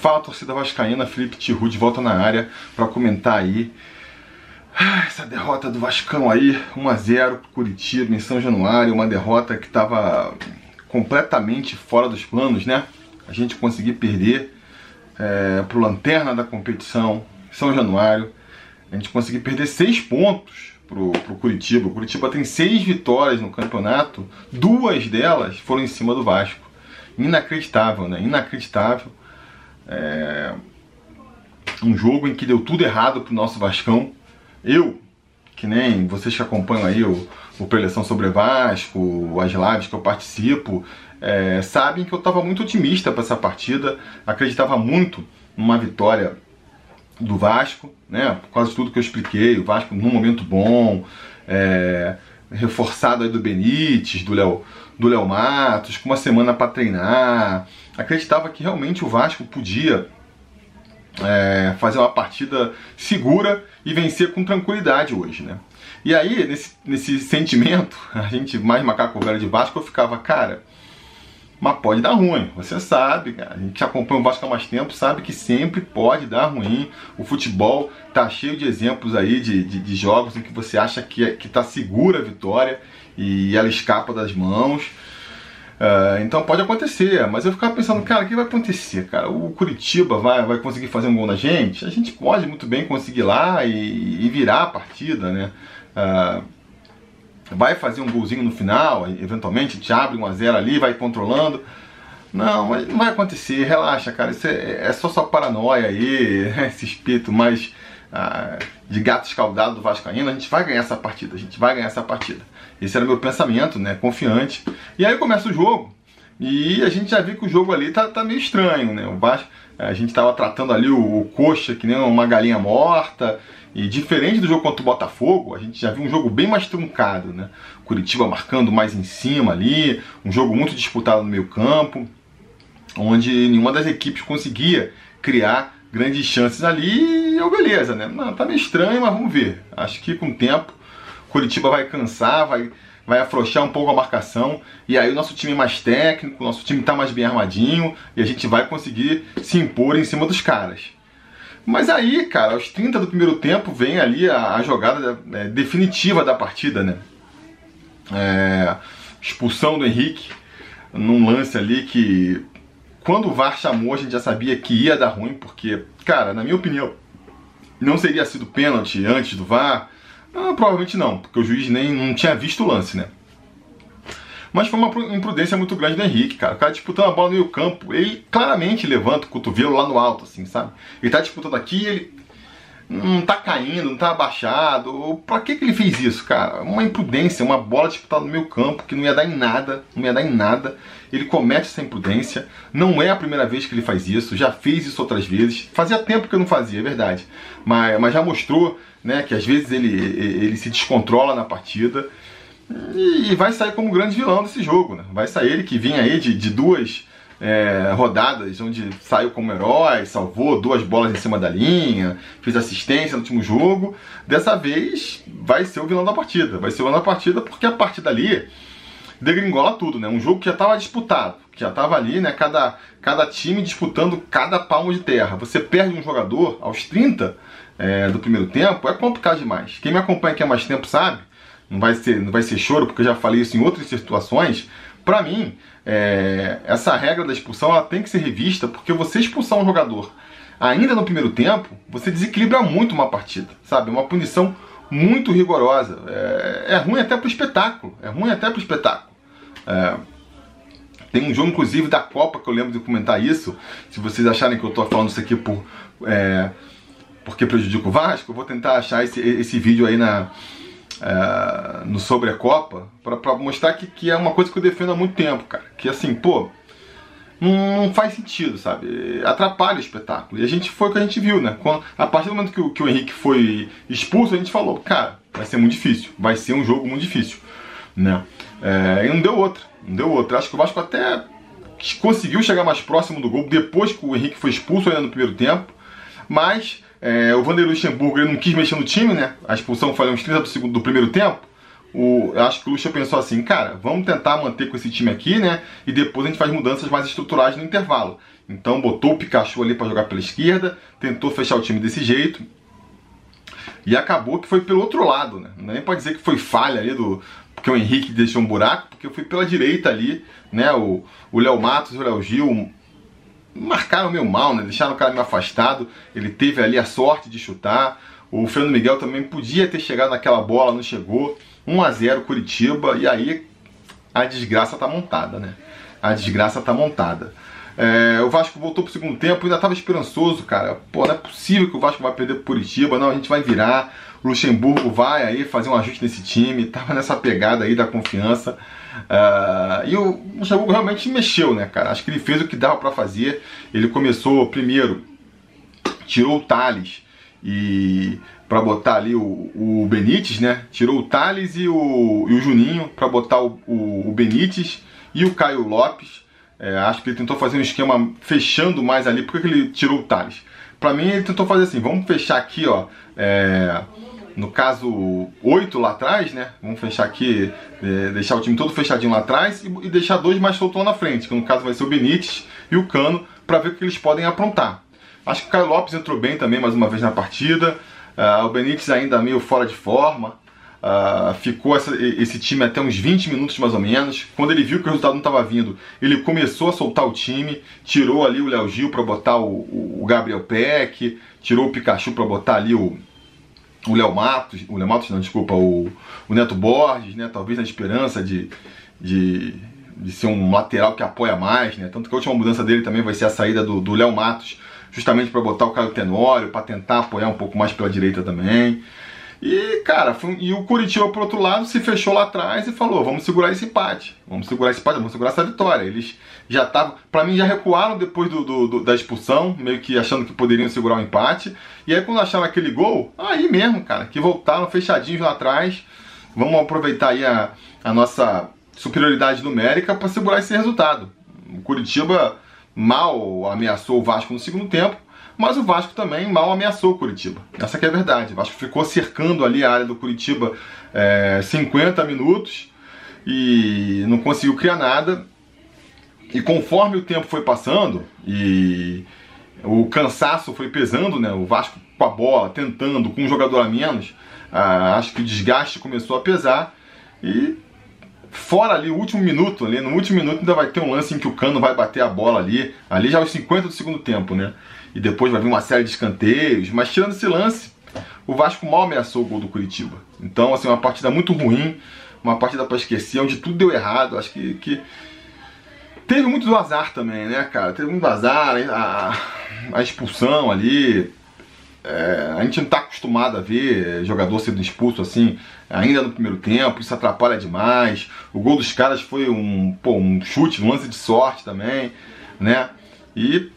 Fala torcida vascaína, Felipe Tiru de volta na área para comentar aí ah, essa derrota do Vascão aí, 1 a 0 Curitiba em São Januário, uma derrota que estava completamente fora dos planos, né? A gente conseguir perder é, pro lanterna da competição, São Januário, a gente conseguir perder seis pontos pro, pro Curitiba. O Curitiba tem seis vitórias no campeonato, duas delas foram em cima do Vasco. Inacreditável, né? Inacreditável. É... Um jogo em que deu tudo errado pro nosso Vascão. Eu, que nem vocês que acompanham aí o, o Preleção sobre Vasco, as lives que eu participo, é, sabem que eu estava muito otimista para essa partida, acreditava muito numa vitória do Vasco, né? Por tudo que eu expliquei, o Vasco num momento bom, é, reforçado aí do Benítez, do Léo do Léo Matos, com uma semana para treinar. Acreditava que realmente o Vasco podia é, fazer uma partida segura e vencer com tranquilidade hoje, né? E aí, nesse, nesse sentimento, a gente, mais macaco velho de Vasco, eu ficava, cara, mas pode dar ruim, você sabe, cara. A gente acompanha o Vasco há mais tempo sabe que sempre pode dar ruim. O futebol tá cheio de exemplos aí de, de, de jogos em que você acha que, que tá segura a vitória e ela escapa das mãos. Uh, então pode acontecer, mas eu ficava pensando, cara, o que vai acontecer, cara? O Curitiba vai, vai conseguir fazer um gol na gente? A gente pode muito bem conseguir lá e, e virar a partida, né? Uh, vai fazer um golzinho no final, eventualmente te abre um a 0 ali, vai controlando. Não, mas não vai acontecer, relaxa, cara. Isso é, é só sua paranoia aí, esse espírito mais ah, de gato escaldado do Vascaíno. A gente vai ganhar essa partida, a gente vai ganhar essa partida. Esse era o meu pensamento, né? Confiante. E aí começa o jogo. E a gente já viu que o jogo ali tá, tá meio estranho, né? O Vasco, a gente tava tratando ali o, o Coxa que nem uma galinha morta. E diferente do jogo contra o Botafogo, a gente já viu um jogo bem mais truncado, né? Curitiba marcando mais em cima ali, um jogo muito disputado no meio campo, onde nenhuma das equipes conseguia criar grandes chances ali e eu, beleza, né? Não, tá meio estranho, mas vamos ver. Acho que com o tempo Curitiba vai cansar, vai, vai afrouxar um pouco a marcação e aí o nosso time é mais técnico, o nosso time tá mais bem armadinho e a gente vai conseguir se impor em cima dos caras. Mas aí, cara, aos 30 do primeiro tempo vem ali a, a jogada é, definitiva da partida, né? É, expulsão do Henrique num lance ali que quando o VAR chamou a gente já sabia que ia dar ruim, porque, cara, na minha opinião, não seria sido pênalti antes do VAR. Ah, provavelmente não, porque o juiz nem não tinha visto o lance, né? Mas foi uma imprudência muito grande do Henrique, cara. O cara disputando a bola no meio campo, ele claramente levanta o cotovelo lá no alto, assim, sabe? Ele tá disputando aqui ele não tá caindo, não tá abaixado. Pra que, que ele fez isso, cara? Uma imprudência, uma bola disputada no meio campo que não ia dar em nada, não ia dar em nada. Ele comete essa imprudência. Não é a primeira vez que ele faz isso, já fez isso outras vezes. Fazia tempo que eu não fazia, é verdade. Mas, mas já mostrou né, que às vezes ele, ele se descontrola na partida e vai sair como grande vilão desse jogo. Né? Vai sair ele que vinha aí de, de duas é, rodadas onde saiu como herói, salvou duas bolas em cima da linha, fez assistência no último jogo. Dessa vez vai ser o vilão da partida. Vai ser o vilão da partida porque a partida ali degringola tudo, né? Um jogo que já estava disputado, que já estava ali, né? Cada, cada time disputando cada palmo de terra. Você perde um jogador aos 30 é, do primeiro tempo, é complicado demais. Quem me acompanha aqui há mais tempo sabe não vai ser, não vai ser choro, porque eu já falei isso em outras situações. Para mim, é, essa regra da expulsão ela tem que ser revista, porque você expulsar um jogador ainda no primeiro tempo, você desequilibra muito uma partida, sabe? Uma punição muito rigorosa. É, é ruim até pro espetáculo. É ruim até pro espetáculo. É, tem um jogo, inclusive, da Copa que eu lembro de comentar isso. Se vocês acharem que eu estou falando isso aqui por, é, porque prejudica o Vasco, eu vou tentar achar esse, esse vídeo aí na, é, no Sobre a Copa para mostrar que, que é uma coisa que eu defendo há muito tempo, cara. Que assim, pô, não, não, faz sentido, sabe? Atrapalha o espetáculo. E a gente foi o que a gente viu, né? Quando, a partir do momento que o, que o Henrique foi expulso, a gente falou, cara, vai ser muito difícil, vai ser um jogo muito difícil, né? É, e não deu outra, não deu outra. Acho que o Vasco até conseguiu chegar mais próximo do gol depois que o Henrique foi expulso ainda no primeiro tempo, mas é, o Vanderlei Luxemburgo ele não quis mexer no time, né? A expulsão foi uns 30 do, segundo, do primeiro tempo. o, acho que o Lucha pensou assim, cara, vamos tentar manter com esse time aqui, né? E depois a gente faz mudanças mais estruturais no intervalo. Então botou o Pikachu ali para jogar pela esquerda, tentou fechar o time desse jeito. E acabou que foi pelo outro lado, né? Nem pode dizer que foi falha ali do. Porque o Henrique deixou um buraco, porque fui pela direita ali, né? O Léo Matos o Léo Gil marcaram meio mal, né? Deixaram o cara meio afastado. Ele teve ali a sorte de chutar. O Fernando Miguel também podia ter chegado naquela bola, não chegou. 1 a 0 Curitiba e aí a desgraça tá montada, né? A desgraça tá montada. É, o Vasco voltou pro segundo tempo, ainda estava esperançoso, cara. Pô, não é possível que o Vasco vai perder pro Curitiba, não, a gente vai virar. O Luxemburgo vai aí fazer um ajuste nesse time, tava nessa pegada aí da confiança. Uh, e o Luxemburgo realmente mexeu, né, cara? Acho que ele fez o que dava para fazer. Ele começou primeiro, tirou o Thales e para botar ali o, o Benítez, né? Tirou o Thales e o, e o Juninho para botar o, o, o, Benítez e o Caio Lopes. É, acho que ele tentou fazer um esquema fechando mais ali. Por que, ele tirou o Thales? Para mim, ele tentou fazer assim: vamos fechar aqui, ó. É, no caso, oito lá atrás, né? Vamos fechar aqui, é, deixar o time todo fechadinho lá atrás e, e deixar dois mais soltos na frente, que no caso vai ser o Benítez e o Cano, para ver o que eles podem aprontar. Acho que o Caio Lopes entrou bem também mais uma vez na partida. Uh, o Benítez ainda meio fora de forma. Uh, ficou essa, esse time até uns 20 minutos mais ou menos. Quando ele viu que o resultado não estava vindo, ele começou a soltar o time, tirou ali o Léo Gil para botar o, o, Gabriel Peck, tirou o Pikachu para botar ali o o Léo Matos, o Léo Matos não, desculpa, o, o Neto Borges, né? Talvez na esperança de, de, de ser um lateral que apoia mais, né? Tanto que a última mudança dele também vai ser a saída do Léo Matos justamente para botar o Caio Tenório, para tentar apoiar um pouco mais pela direita também. E, cara, foi, e o Curitiba, por outro lado, se fechou lá atrás e falou: vamos segurar esse empate, vamos segurar esse empate, vamos segurar essa vitória. Eles já estavam, para mim, já recuaram depois do, do, do, da expulsão, meio que achando que poderiam segurar o empate. E aí, quando acharam aquele gol, aí mesmo, cara, que voltaram fechadinhos lá atrás. Vamos aproveitar aí a, a nossa superioridade numérica para segurar esse resultado. O Curitiba mal ameaçou o Vasco no segundo tempo, mas o Vasco também mal ameaçou o Curitiba. Essa é a verdade. O Vasco ficou cercando ali a área do Curitiba é, 50 minutos e não conseguiu criar nada. E conforme o tempo foi passando e o cansaço foi pesando, né? O Vasco com a bola, tentando, com um jogador a menos, acho que o desgaste começou a pesar e fora ali o último minuto, ali no último minuto ainda vai ter um lance em que o Cano vai bater a bola ali, ali já aos 50 do segundo tempo, né? E depois vai vir uma série de escanteios, mas tirando esse lance, o Vasco mal ameaçou o gol do Curitiba. Então, assim, uma partida muito ruim, uma partida para esquecer, onde tudo deu errado. Acho que, que teve muito do azar também, né, cara? Teve muito azar, a, a expulsão ali, é, a gente não está acostumado a ver jogador sendo expulso assim, ainda no primeiro tempo, isso atrapalha demais. O gol dos caras foi um, pô, um chute, um lance de sorte também, né? E,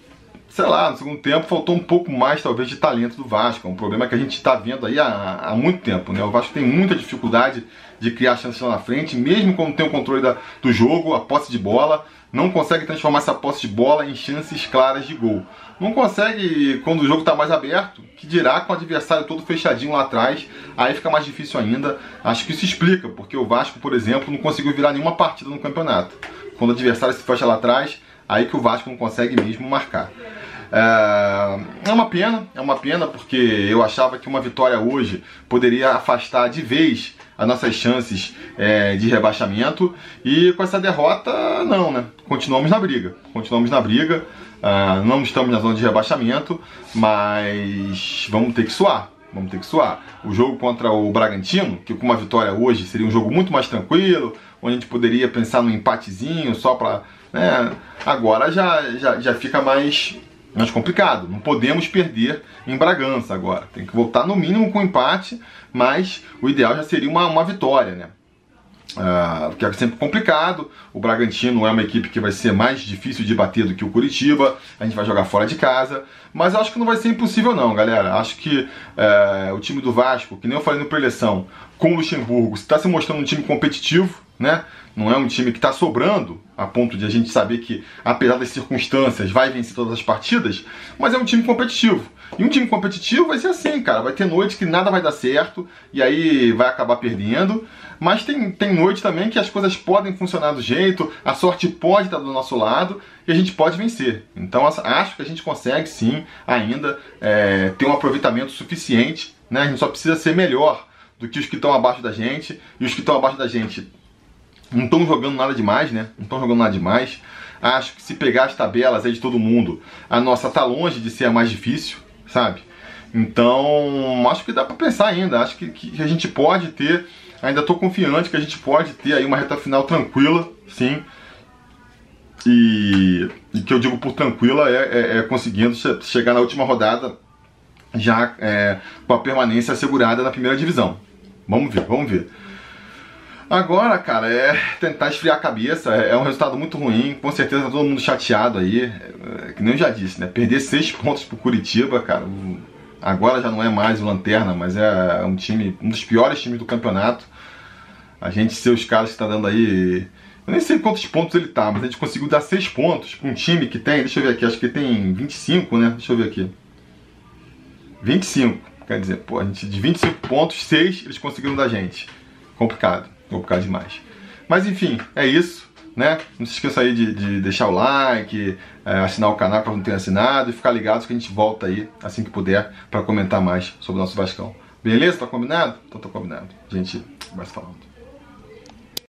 sei lá, no segundo tempo faltou um pouco mais, talvez, de talento do Vasco. É um problema que a gente está vendo aí há, há muito tempo, né? O Vasco tem muita dificuldade de criar chances lá na frente, mesmo quando tem o controle da, do jogo, a posse de bola, não consegue transformar essa posse de bola em chances claras de gol. Não consegue quando o jogo está mais aberto, que dirá com o adversário todo fechadinho lá atrás, aí fica mais difícil ainda. Acho que isso explica, porque o Vasco, por exemplo, não conseguiu virar nenhuma partida no campeonato. Quando o adversário se fecha lá atrás, aí que o Vasco não consegue mesmo marcar. É, é uma pena, é uma pena porque eu achava que uma vitória hoje poderia afastar de vez as nossas chances é, de rebaixamento e com essa derrota não, né? Continuamos na briga, continuamos na briga, uh, não estamos na zona de rebaixamento, mas vamos ter que suar, vamos ter que suar. O jogo contra o Bragantino, que com uma vitória hoje seria um jogo muito mais tranquilo, onde a gente poderia pensar no empatezinho só para, né? Agora já, já, já fica mais mais complicado. Não podemos perder em Bragança agora. Tem que voltar no mínimo com empate, mas o ideal já seria uma, uma vitória, né? Uh, que é sempre complicado. O Bragantino é uma equipe que vai ser mais difícil de bater do que o Curitiba. A gente vai jogar fora de casa. Mas acho que não vai ser impossível, não, galera. Acho que uh, o time do Vasco, que nem eu falei no preleção, com o Luxemburgo, está se mostrando um time competitivo né? Não é um time que está sobrando a ponto de a gente saber que, apesar das circunstâncias, vai vencer todas as partidas, mas é um time competitivo. E um time competitivo vai ser assim, cara. Vai ter noite que nada vai dar certo e aí vai acabar perdendo. Mas tem, tem noite também que as coisas podem funcionar do jeito, a sorte pode estar do nosso lado e a gente pode vencer. Então acho que a gente consegue sim ainda é, ter um aproveitamento suficiente. Né? A gente só precisa ser melhor do que os que estão abaixo da gente. E os que estão abaixo da gente não estão jogando nada demais, né? Não estão jogando nada demais. Acho que se pegar as tabelas aí de todo mundo, a nossa tá longe de ser a mais difícil, sabe? Então, acho que dá para pensar ainda. Acho que, que, a gente pode ter, ainda estou confiante que a gente pode ter aí uma reta final tranquila, sim. E, e que eu digo por tranquila é, é, é conseguindo chegar na última rodada já é, com a permanência assegurada na primeira divisão. Vamos ver, vamos ver. Agora, cara, é tentar esfriar a cabeça. É, é um resultado muito ruim. Com certeza tá todo mundo chateado aí. É, que nem eu já disse, né? Perder seis pontos pro Curitiba, cara. Agora já não é mais o Lanterna, mas é um time, um dos piores times do campeonato. A gente ser os caras que tá dando aí. Eu nem sei quantos pontos ele tá, mas a gente conseguiu dar seis pontos pra um time que tem. Deixa eu ver aqui, acho que tem 25, né? Deixa eu ver aqui. 25. Quer dizer, pô, a gente de 25 pontos, 6 eles conseguiram da gente. Complicado, complicado demais. Mas enfim, é isso. Né? Não se esqueça aí de, de deixar o like, é, assinar o canal para não ter assinado e ficar ligado que a gente volta aí assim que puder para comentar mais sobre o nosso Vascão. Beleza? Tá combinado? Então tá combinado. A gente vai se falando.